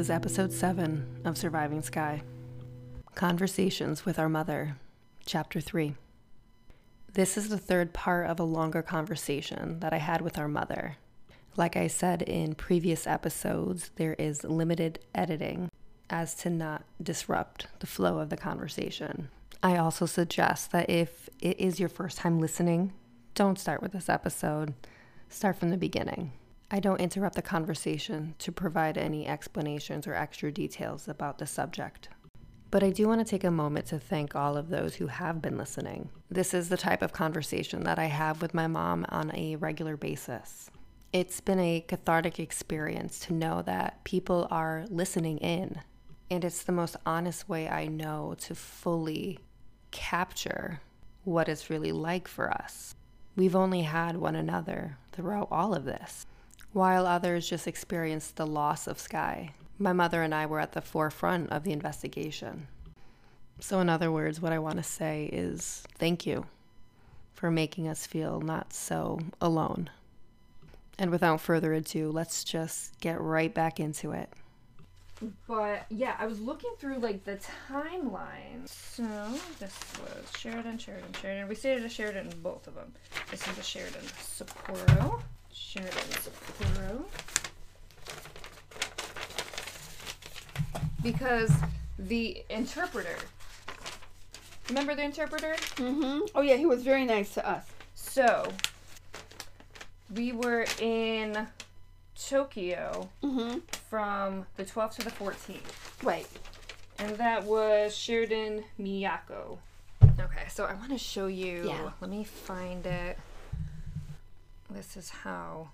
is episode 7 of Surviving Skye Conversations with Our Mother, chapter 3. This is the third part of a longer conversation that I had with our mother. Like I said in previous episodes, there is limited editing as to not disrupt the flow of the conversation. I also suggest that if it is your first time listening, don't start with this episode. Start from the beginning. I don't interrupt the conversation to provide any explanations or extra details about the subject. But I do want to take a moment to thank all of those who have been listening. This is the type of conversation that I have with my mom on a regular basis. It's been a cathartic experience to know that people are listening in, and it's the most honest way I know to fully capture what it's really like for us. We've only had one another throughout all of this, while others just experienced the loss of Skye my mother and I were at the forefront of the investigation. So, in other words, what I want to say is thank you for making us feel not so alone. And without further ado, let's just get right back into it. But yeah, I was looking through like the timeline. So this was Sheraton, Sheraton, Sheraton. We stayed at a Sheraton in both of them. This is a Sheraton Sapporo. Sheraton Sapporo. because the interpreter. Remember the interpreter? Mm-hmm. Oh yeah, he was very nice to us. So we were in Tokyo Mm-hmm. from the 12th to the 14th, Right. and that was Sheraton Miyako. Okay, so I want to show you. Yeah. Let me find it. This is how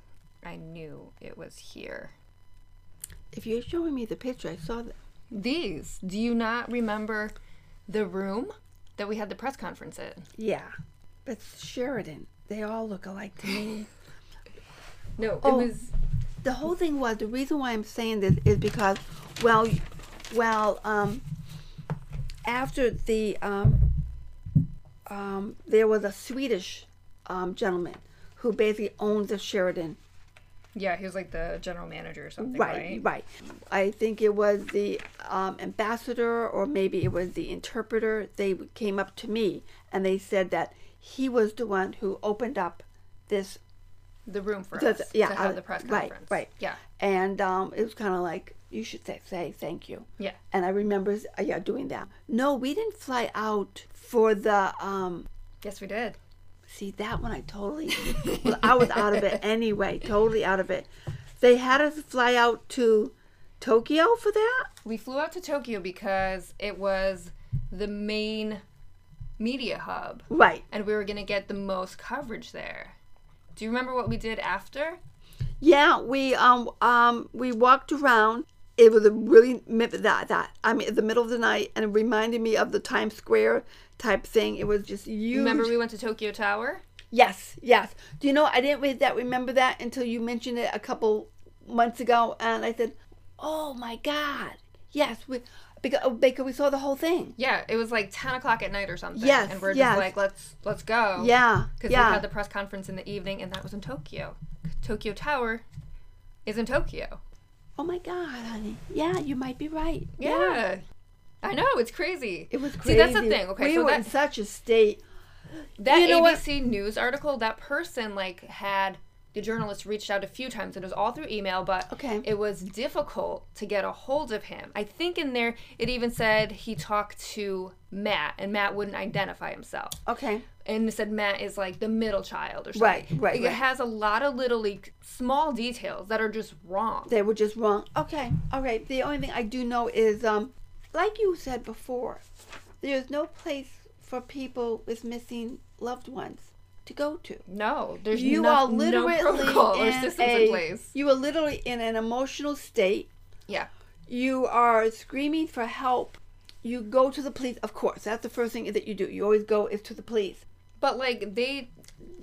I knew it was here. If you're showing me the picture, I saw that. These. Do you not remember the room that we had the press conference in? Yeah, but Sheraton, they all look alike to me. No, it Oh. was. the whole thing was the reason why I'm saying this is because, well, well, um, after the um, um, there was a Swedish um, gentleman who basically owned the Sheraton. Yeah, he was like the general manager or something, Right, right? right. I think it was the um, ambassador or maybe it was the interpreter. They came up to me and they said that he was the one who opened up this The room for Does- us yeah, to have uh, the press right, conference. right. Yeah, and um, it was kind of like you should say, say thank you. yeah. And I remember, uh, yeah, doing that. No, we didn't fly out for the. Um, Yes, we did. See that one, I totally. I was out of it anyway. Totally out of it. They had us fly out to Tokyo for that. We flew out to Tokyo because it was the main media hub, Right. and we were gonna get the most coverage there. Do you remember what we did after? Yeah, we um um we walked around. It was a really that that I mean the middle of the night, and it reminded me of the Times Square type thing. It was just huge. Remember we went to Tokyo Tower? Yes, yes. Do you know I didn't read that remember that until you mentioned it a couple months ago, and I said, "Oh my God, yes." We because, oh, because we saw the whole thing. Yeah, it was like ten o'clock at night or something. Yes, and we're just yes. like, let's let's go. Yeah, because yeah. we had the press conference in the evening, and that was in Tokyo. Tokyo Tower is in Tokyo. oh my God, honey. Yeah, you might be right. Yeah. I know, it's crazy. It was crazy. See, that's the thing. Okay, we so were in such a state. that you know what? ABC News article, that person like had the journalist reached out a few times. It was all through email, but Okay. it was difficult to get a hold of him. I think in there it even said he talked to Matt, and Matt wouldn't identify himself. Okay. and it said Matt is like the middle child or something. Right, right, It right. has a lot of little like, small details that are just wrong. They were just wrong. Okay, all right. The only thing I do know is, um, like you said before, there's no place for people with missing loved ones to go to. No, there's you no, are no literally protocol or in systems a, in place. You are literally in an emotional state. Yeah. You are screaming for help. You go to the police. Of course, that's the first thing that you do. You always go is to the police. But like they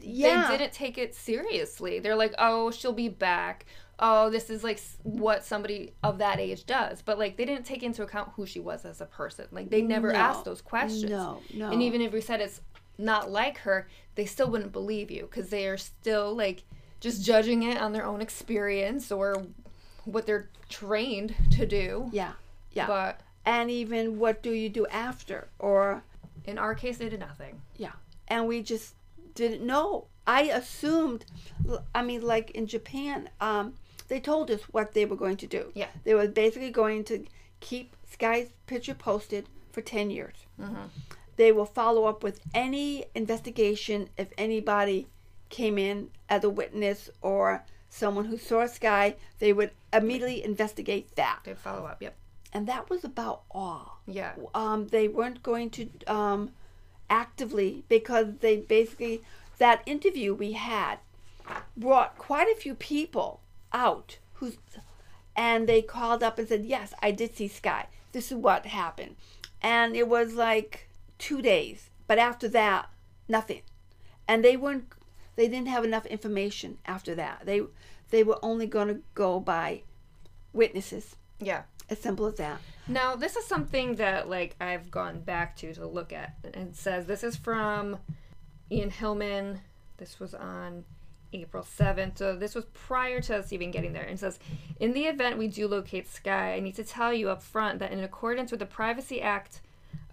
Yeah. they didn't take it seriously. They're like, "Oh, she'll be back." Oh, this is like what somebody of that age does. But like they didn't take into account who she was as a person. Like they never No. asked those questions. No, no. And even if we said it's not like her, they still wouldn't believe you because they are still like just judging it on their own experience or what they're trained to do. Yeah. Yeah. But and even what do you do after? Or in our case, they did nothing. yeah. And we just didn't know. I assumed I mean like in Japan, um, they told us what they were going to do. Yeah. They were basically going to keep Skye's picture posted for 10 years. They will follow up with any investigation if anybody came in as a witness or someone who saw Skye, they would immediately investigate that. They follow up. Yep. And that was about all. Yeah. Um, they weren't going to um, actively because they basically that interview we had brought quite a few people out. Who's and they called up and said yes i did see Skye. This is what happened. And it was like two days but after that nothing. And they weren't they didn't have enough information after that. They they were only going to go by witnesses. Yeah. as simple as that. Now, this is something that like I've gone back to to look at. And it says this is from Ian Hillman. This was on April 7th. So this was prior to us even getting there. And says, in the event we do locate Skye, I need to tell you up front that in accordance with the Privacy Act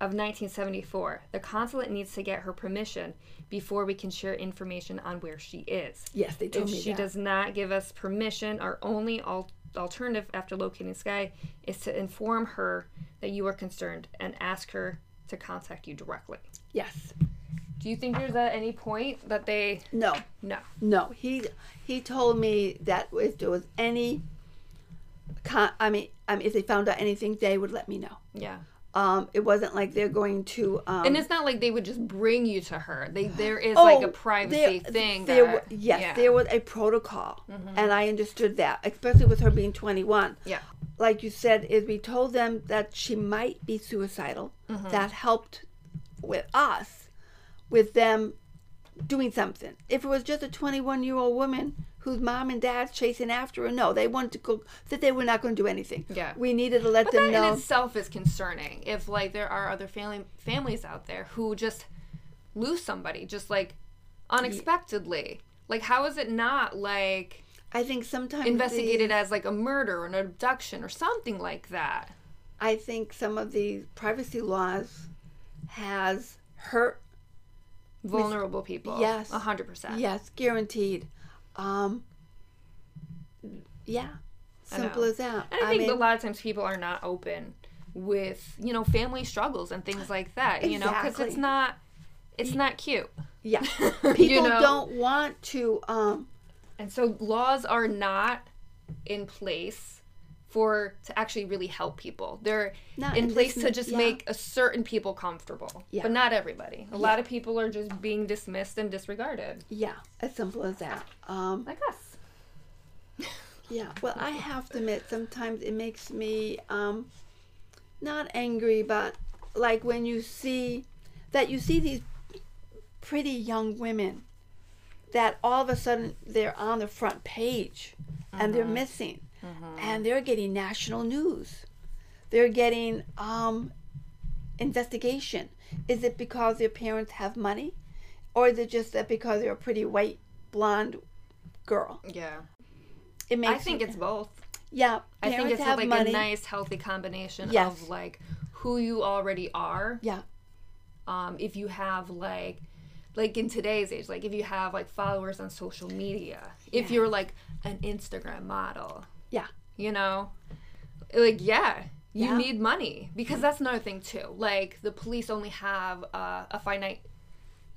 of 1974, the consulate needs to get her permission before we can share information on where she is. yes they told If me she that. does not give us permission, our only al- alternative after locating Skye is to inform her that you are concerned and ask her to contact you directly. yes Do you think there's at any point that they no no? No, he he told me that if there was any, con- I mean, I mean, if they found out anything, they would let me know. Yeah. Um, it wasn't like they're going to. Um, And it's not like they would just bring you to her. They there is like a oh, privacy there- thing. There, that, wa- yes, yeah. Mm-hmm. there was a protocol, and I understood that, especially with her being twenty one. Yeah. Like you said, is we told them that she might be suicidal. Mm-hmm. That helped with us, with them doing something. If it was just a 21 year old woman whose mom and dad's chasing after her, no, they wanted to go, that they were not going to do anything. Yeah. We needed to let But them that know. in itself is concerning. If like there are other family families out there who just lose somebody just like unexpectedly. Like how is it not like I think sometimes investigated as like a murder or an abduction or something like that? I think some of the privacy laws has hurt. Vulnerable people. Yes. A hundred percent. Yes, guaranteed. Um, yeah, simple as that. And I think mean, a lot of times people are not open with, you know, family struggles and things like that, you know, because it's not it's not cute. yeah, You people know? don't want to. Um, And so laws are not in place for to actually really help people. They're Not in place to just yeah. make a certain people comfortable, Yeah. but not everybody. A lot of people are just being dismissed and disregarded, yeah, as simple as that. Um, like us. Yeah, well, I have to admit, sometimes it makes me um, not angry, but like when you see that you see these pretty young women that all of a sudden they're on the front page and they're missing and they're getting national news. They're getting um, investigation. Is it because their parents have money or is it just that because they're a pretty white blonde girl? Yeah, It makes I think it's both. yeah. I think it's like money. a nice, healthy combination Yes. of like who you already are. Yeah. Um, if you have like, like in today's age, like if you have like followers on social media, if Yeah. you're like an Instagram model, Yeah. you know, like yeah, you Yeah. need money because that's another thing too. Like the police only have uh, a finite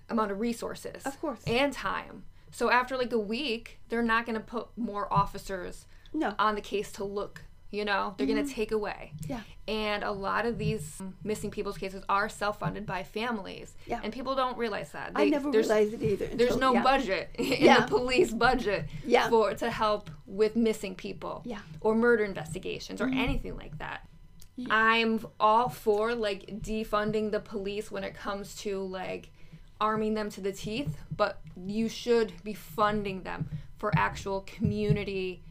amount of resources, Of course. and time. So after like a week, they're not going to put more officers No. on the case to look. You know, they're going to take away. Yeah. And a lot of these missing people's cases are self-funded by families. Yeah. And people don't realize that. I never there's, realized it either. There's until- no yeah. budget in Yeah. the police budget Yeah. for to help with missing people Yeah. Mm-hmm. or murder investigations or anything like that. I'm all for like defunding the police when it comes to like arming them to the teeth, but you should be funding them for actual community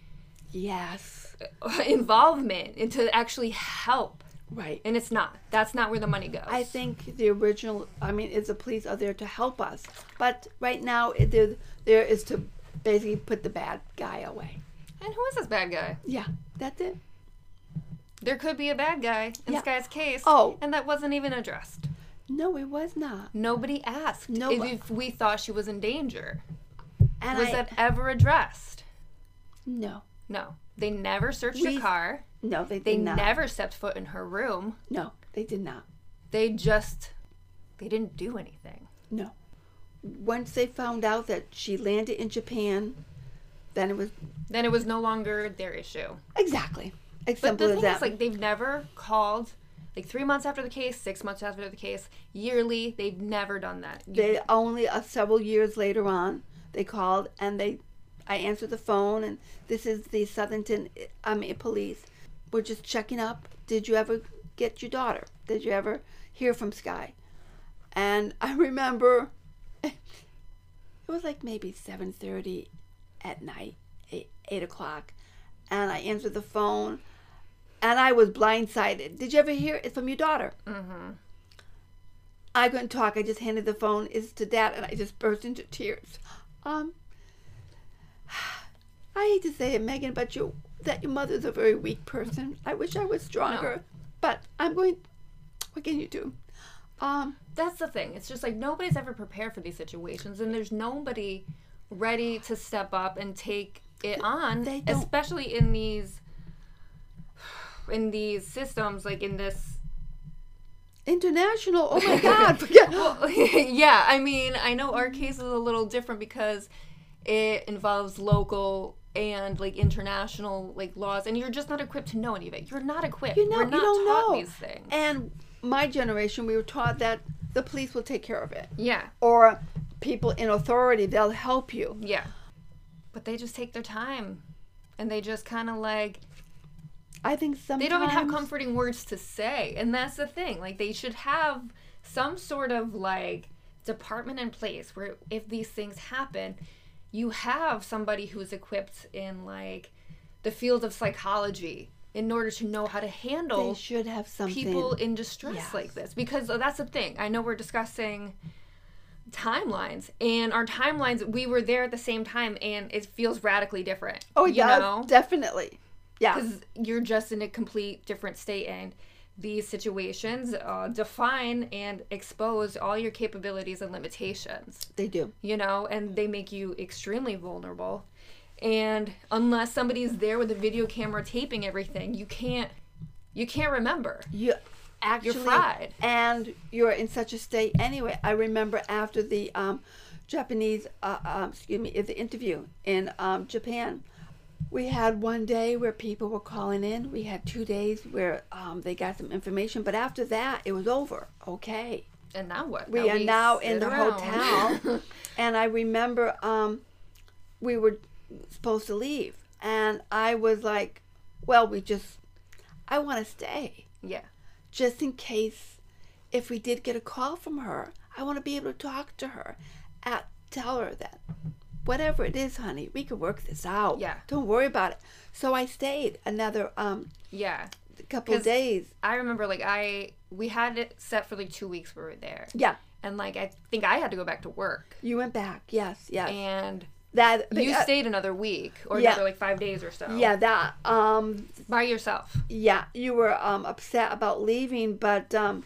Yes. involvement and to actually help. Right. And it's not. That's not where the money goes. I think the original, I mean, is the police are there to help us. But right now, it, there, there is to basically put the bad guy away. And who is this bad guy? Yeah, that's it. There could be a bad guy in Yeah. this guy's case. Oh. And that wasn't even addressed. No, it was not. Nobody asked No, if, if we thought she was in danger. And was I, that ever addressed? no, No. They never searched We- her car. no, they They not. never stepped foot in her room. No, they did not. They just they didn't do anything. No. Once they found out that she landed in Japan, then it was Then it was no longer their issue. exactly as But the thing that. is, like, they've never called, like, three months after the case, six months after the case, yearly. They've never done that. You- they only uh, several years later on they called and they i answered the phone and this is the Southington i mean police. We're just checking up. Did you ever get your daughter? Did you ever hear from Skye? And i remember it was like maybe 7.30 at night 8, 8 o'clock and i answered the phone and i was blindsided. Did you ever hear it from your daughter? I couldn't talk. I just handed the phone is to dad, and I just burst into tears. Um, I hate to say it, Megan, but you that your mother's a very weak person. I wish I was stronger, but I'm going. What can you do? Um, That's the thing. It's just like nobody's ever prepared for these situations, and there's nobody ready to step up and take it on, especially in these in these systems, like in this. international. Oh my God! Well, yeah, I mean, I know our case is a little different because it involves local and like international like laws, and you're just not equipped to know any of it. You're not equipped. You know, We're you not don't taught know. these things. And my generation, we were taught that the police will take care of it, yeah, or people in authority they'll help you. yeah, but they just take their time, and they just kind of like I think sometimes they don't even have comforting words to say and that's the thing like they should have some sort of like department in place where if these things happen you have somebody who's equipped in like the field of psychology in order to know how to handle They should have something. people in distress Yes. like this because uh, that's the thing i know we're discussing timelines and our timelines we were there at the same time and it feels radically different oh, yeah, definitely. Yeah. because you're just in a complete different state and these situations uh, define and expose all your capabilities and limitations They do. you know and they make you extremely vulnerable and unless somebody's there with a video camera taping everything you can't you can't remember You actually fried. and you're in such a state anyway. I remember after the um, Japanese, uh, um, excuse me, the interview in um, Japan, we had one day where people were calling in. We had two days where um, they got some information, but after that, it was over. Okay, and now what we are now in the around. hotel, and I remember um, we were supposed to leave, and I was like, "Well, we just, I want to stay." yeah just in case if we did get a call from her, I want to be able to talk to her, at, tell her that whatever it is, honey, we can work this out. Yeah. Don't worry about it. So I stayed another um yeah couple days. i remember like i we had it set for like two weeks we were there Yeah. and like i think i had to go back to work You went back. Yes, yes. and that you that- stayed another week or Yeah. another like five days or so. Yeah, that um By yourself. yeah, you were um upset about leaving, but um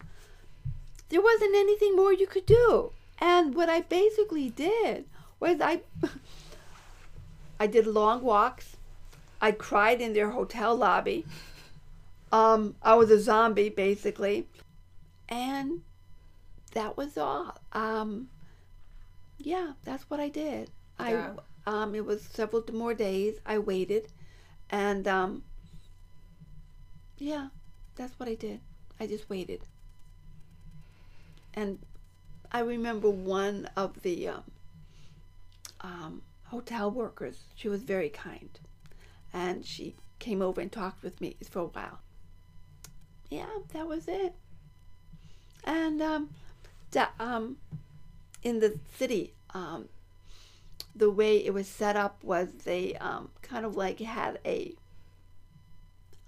there wasn't anything more you could do. And what I basically did was I I did long walks. I cried in their hotel lobby. Um, I was a zombie basically. And that was all. Um yeah, that's what I did. Yeah. I um it was several more days. I waited and um yeah, that's what I did. I just waited. And I remember one of the um, um, hotel workers, she was very kind. And she came over and talked with me for a while. Yeah, that was it. And um, da- um, in the city, um, the way it was set up was they um, kind of like had a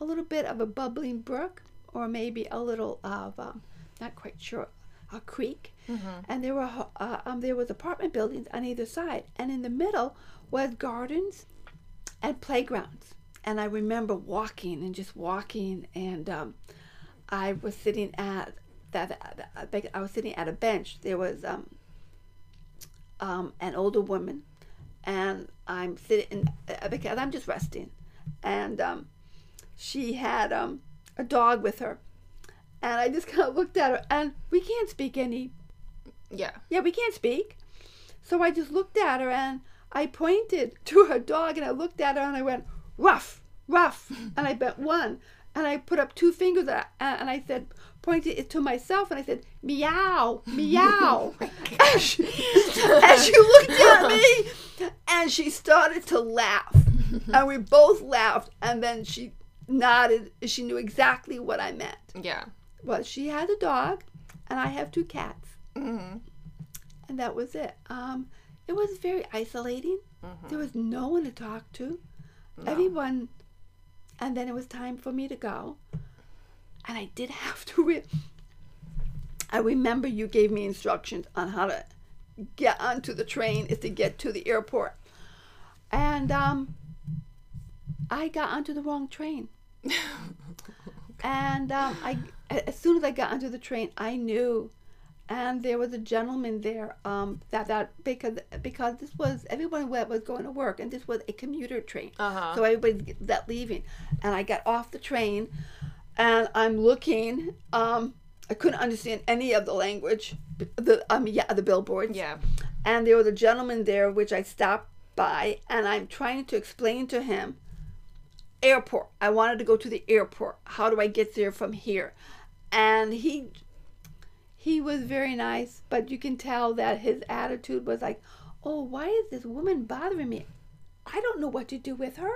a little bit of a bubbling brook or maybe a little of um, not quite sure a creek and there were uh, um, there was apartment buildings on either side and in the middle was gardens and playgrounds. And I remember walking and just walking, and um, I was sitting at that. I was sitting at a bench. There was um, um, an older woman, and I'm sitting uh, because I'm just resting, and um, she had um, a dog with her, and I just kind of looked at her, and we can't speak any. Yeah. Yeah, we can't speak. So I just looked at her and I pointed to her dog and I looked at her and I went, rough, rough. and I bent one and I put up two fingers and I said, pointed it to myself and I said, meow, meow. oh and, she, and she looked at me and she started to laugh. and we both laughed and then she nodded. She knew exactly what I meant. Yeah. Well, she had a dog and I have two cats. Mm-hmm. And that was it. Um, it was very isolating. Mm-hmm. There was no one to talk to. No. Everyone, and then it was time for me to go. And I did have to. Re- I remember you gave me instructions on how to get onto the train is to get to the airport, and um, I got onto the wrong train. and um, I, as soon as I got onto the train, I knew and there was a gentleman there um, that that because because this was everyone was going to work and this was a commuter train Uh-huh. so everybody's that leaving and i got off the train and i'm looking um, i couldn't understand any of the language the um yeah the billboards Yeah. and there was a gentleman there which i stopped by and i'm trying to explain to him airport i wanted to go to the airport how do i get there from here and he he was very nice, but you can tell that his attitude was like, "Oh, why is this woman bothering me? I don't know what to do with her."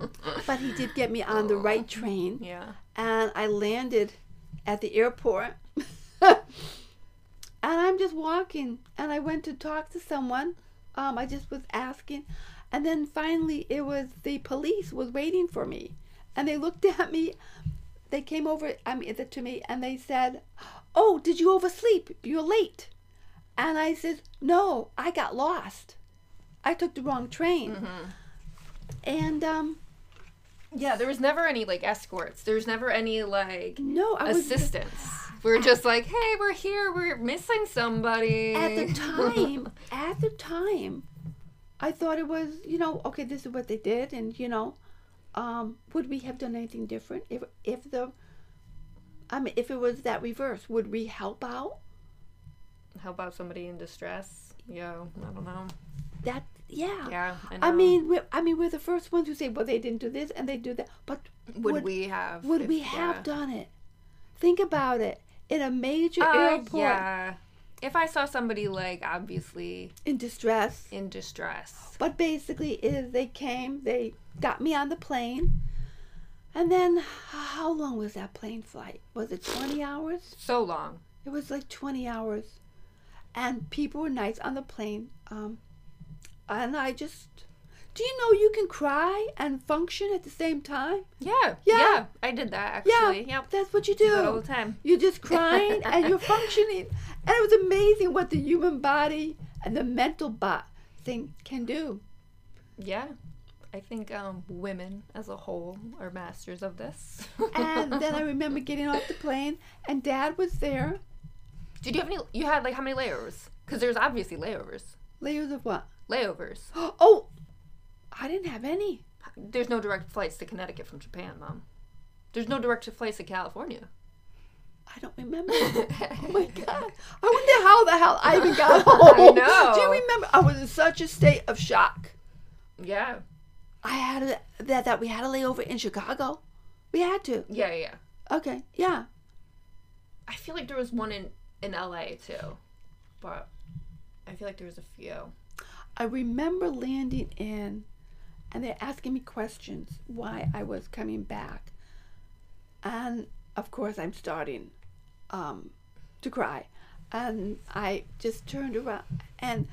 but he did get me on the right train, Yeah. and I landed at the airport. and I'm just walking, and I went to talk to someone. Um, I just was asking, and then finally, it was the police was waiting for me, and they looked at me. They came over I mean, to me, and they said, "Oh, did you oversleep? You're late." And I said, "No, I got lost. I took the wrong train." And um, Yeah, there was never any like escorts. There was never any like no, I assistance. We were just like, hey, we're here. We're missing somebody. at the time, at the time, I thought it was, you know, okay, this is what they did, and you know, um, would we have done anything different if if the, I mean, if it was that reverse, would we help out? Help out somebody in distress? Yeah, I don't know. That yeah. Yeah, I, I mean, we're, I mean, we're the first ones who say, well, they didn't do this and they do that, but would, would we have? would if- we have yeah. done it? Think about it. In a major Uh, airport yeah. If I saw somebody like obviously in distress, in distress, But basically, is they came, they got me on the plane, and then how long was that plane flight? Was it 20 hours? so long. It was like 20 hours, and people were nice on the plane. Um, and I just, do you know you can cry and function at the same time? Yeah, Yeah. yeah, I did that Yeah, actually. Yep, that's what you do all the time. You're just crying and you're functioning, and it was amazing what the human body and the mental bot thing can do. Yeah, I think um, women as a whole are masters of this. And then I remember getting off the plane, and Dad was there. Did you have any? You had like how many layovers? Because there's obviously layovers. Layers of what? Layovers. Oh, I didn't have any. There's no direct flights to Connecticut from Japan, Mom. There's no direct flights to California. I don't remember. oh my god! I wonder how the hell I even got home. know. Do you remember? I was in such a state of shock. Yeah. I had a, that that we had a layover in Chicago. We had to. Yeah, yeah. Okay. Yeah. I feel like there was one in in LA too, but I feel like there was a few. I remember landing in, and they're asking me questions why I was coming back, and of course I'm starting um, to cry, and I just turned around, and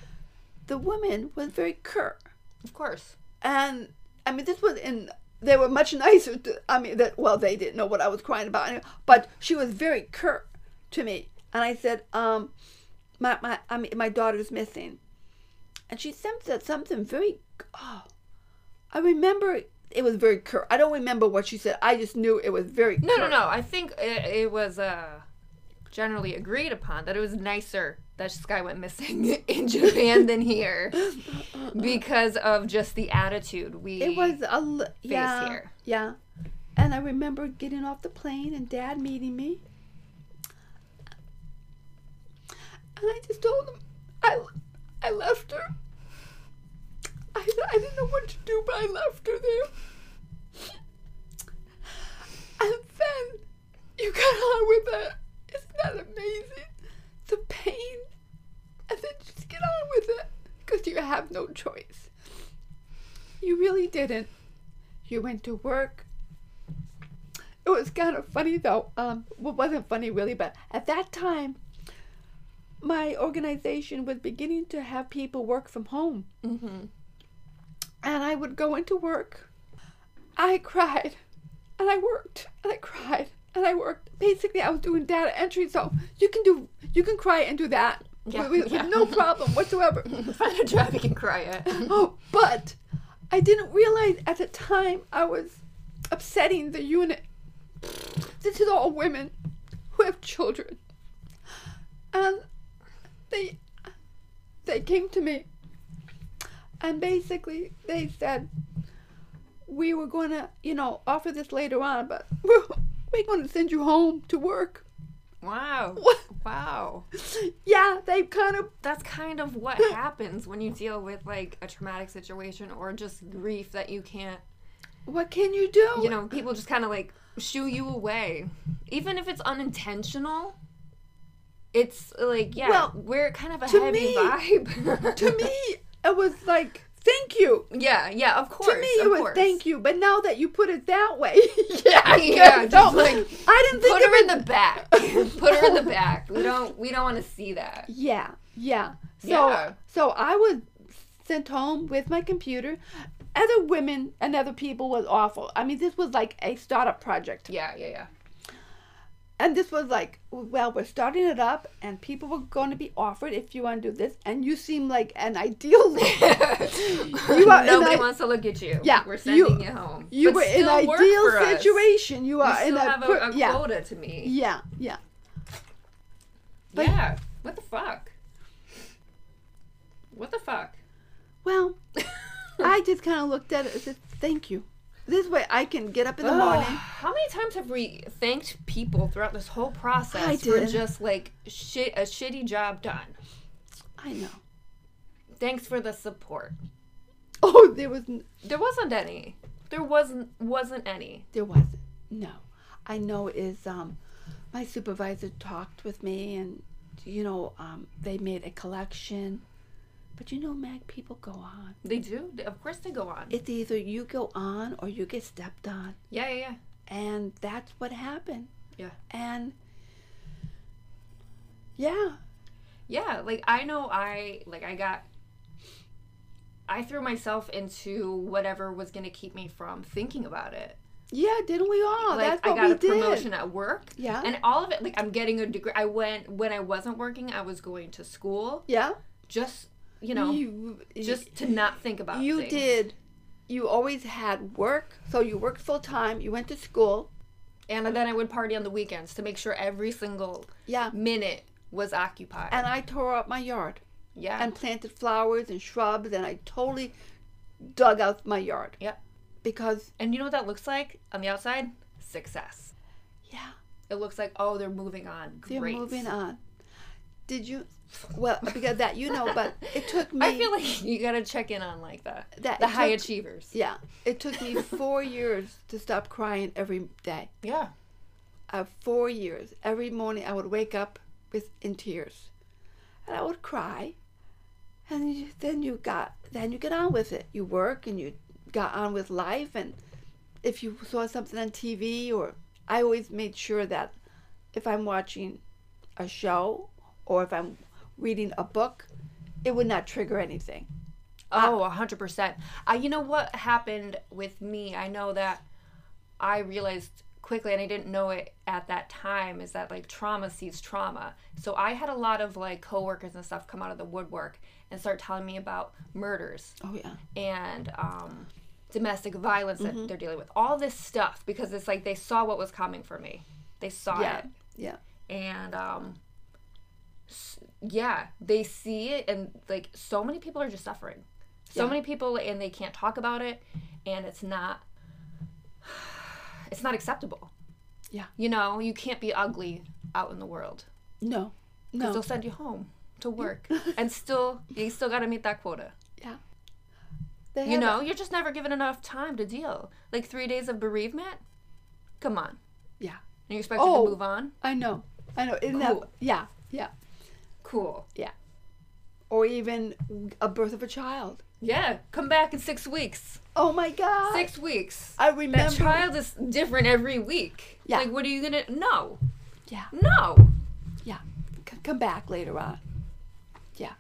the woman was very curt, Of course. and I mean this was in. They were much nicer. To, I mean that. Well, they didn't know what I was crying about, but she was very curt to me, and I said, um, "My my I mean my daughter's missing." and she said something very oh I remember it was very curt. I don't remember what she said. I just knew it was very No, no, curt. no. I think it, it was uh, generally agreed upon that it was nicer that Skye went missing in Japan than here because of just the attitude we. It was a l- yeah, here. yeah. And I remember getting off the plane and Dad meeting me, and I just told him I, I left her. I, I didn't know what to do, but I left her there. And then you got on with it. Isn't that amazing? The pain, and then just get on with it because you have no choice. You really didn't. You went to work. It was kind of funny though. Um, well, wasn't funny really, but at that time, my organization was beginning to have people work from home, hmm and I would go into work. I cried, and I worked, and I cried, and I worked. Basically, I was doing data entry, so you can do, you can cry and do that Yeah, with, with yeah. no problem whatsoever. Find a job you can cry at. Oh, but I didn't realize at the time I was upsetting the unit. This is all women who have children. And they they came to me and basically they said we were going to, you know, offer this later on, but we're, we're going to send you home to work. Wow. What? Wow. Yeah, they kind of That's kind of what happens when you deal with like a traumatic situation or just grief that you can't, what can you do? you know, people just kind of like shoo you away. Even if it's unintentional, it's like, yeah, Well, we're kind of a heavy me- vibe. to me it was like thank you. yeah, yeah, of course. to me, it was course. thank you. But now that you put it that way, yeah, I Yeah, so. like, I didn't think Put her it. in the back. Put her in the back. We don't. We don't want to see that. yeah, yeah. So, Yeah. so I was sent home with my computer. Other women and other people was awful. I mean, this was like a startup project, Yeah, yeah, yeah. And this was like, well, we're starting it up, and people were going to be offered if you want to do this, and you seem like an ideal. You are in Nobody wants to look at you. Yeah, we're sending you- you, home. You But were in an ideal us. situation. You You are still in a, per- a, a yeah, quota to me. yeah, yeah. But- yeah. What the fuck? What the fuck? Well, I just kind of looked at it and said, "Thank you." This way, I can get up in the morning. How many times have we thanked people throughout this whole process for just like shit a shitty job done? I know. Thanks for the support. Oh, there was n- There wasn't any. There wasn't wasn't any. there wasn't. No, I know is um, my supervisor talked with me, and you know, um, they made a collection. But you know, Mag, people go on. They do. Of course they go on. It's either you go on or you get stepped on, Yeah, yeah, yeah. And that's what happened. Yeah. And yeah, Yeah, like I know I like I got I threw myself into whatever was going to keep me from thinking about it. yeah, didn't we all? like that's I what got we a did. promotion at work. Yeah. And all of it like I'm getting a degree. I went when I wasn't working, I was going to school Yeah. just, you know, you, just to not think about you things. did you always had work so you worked full time you went to school And then I would party on the weekends to make sure every single yeah minute was occupied. and i tore up my yard yeah. and planted flowers and shrubs and i totally dug out my yard Yep. because and you know what that looks like on the outside? Success. yeah It looks like oh, they're moving on. they're moving on did you well because that you know but it took me I feel like you gotta check in on like the That the high took- achievers. yeah. It took me four years to stop crying every day. Yeah. uh, four years. Every morning i would wake up with in tears. And i would cry. And you, then you got then you get on with it. You work and you got on with life. And if you saw something on tv or i always made sure that if i'm watching a show or if i'm reading a book it would not trigger anything Oh, a hundred percent. Uh, you know what happened with me? I know that I realized quickly, and I didn't know it at that time, is that like trauma sees trauma. So I had a lot of like coworkers and stuff come out of the woodwork and start telling me about murders oh yeah and um, domestic violence Mm-hmm. that they're dealing with, all this stuff because it's like they saw what was coming for me. They saw Yeah. it Yeah. and um yeah they see it and like so many people are just suffering so Yeah. many people and they can't talk about it and it's not it's not acceptable Yeah. you know you can't be ugly out in the world No. because No. they'll send you home to work and still you still got to meet that quota Yeah. They you know you're just never given enough time to deal like three days of bereavement come on Yeah. and you expected Oh. to move on I know. I know. Isn't Cool. that? Yeah. Yeah. Cool Yeah. Or even a birth of a child. yeah come back in six weeks Oh my God. six weeks. I That remember. child is different every week. Yeah. Like, what are you gonna? No, Yeah. no. C- come back later on. Yeah.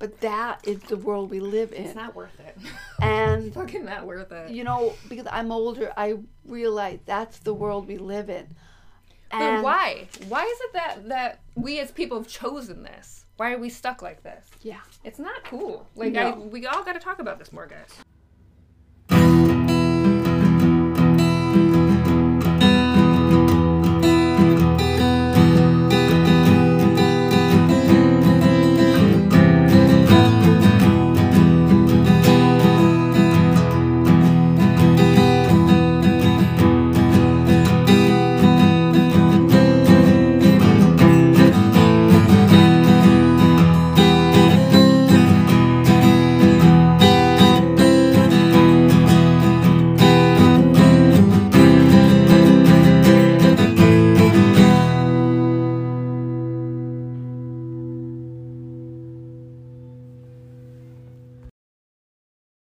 But that is the world we live in. It's not worth it. and Fucking not worth it. you know, because I'm older, I realize that's the world we live in. But why? Why is it that that we as people have chosen this? Why are we stuck like this? Yeah. It's not cool. Like, No. I, we all got to talk about this more, guys.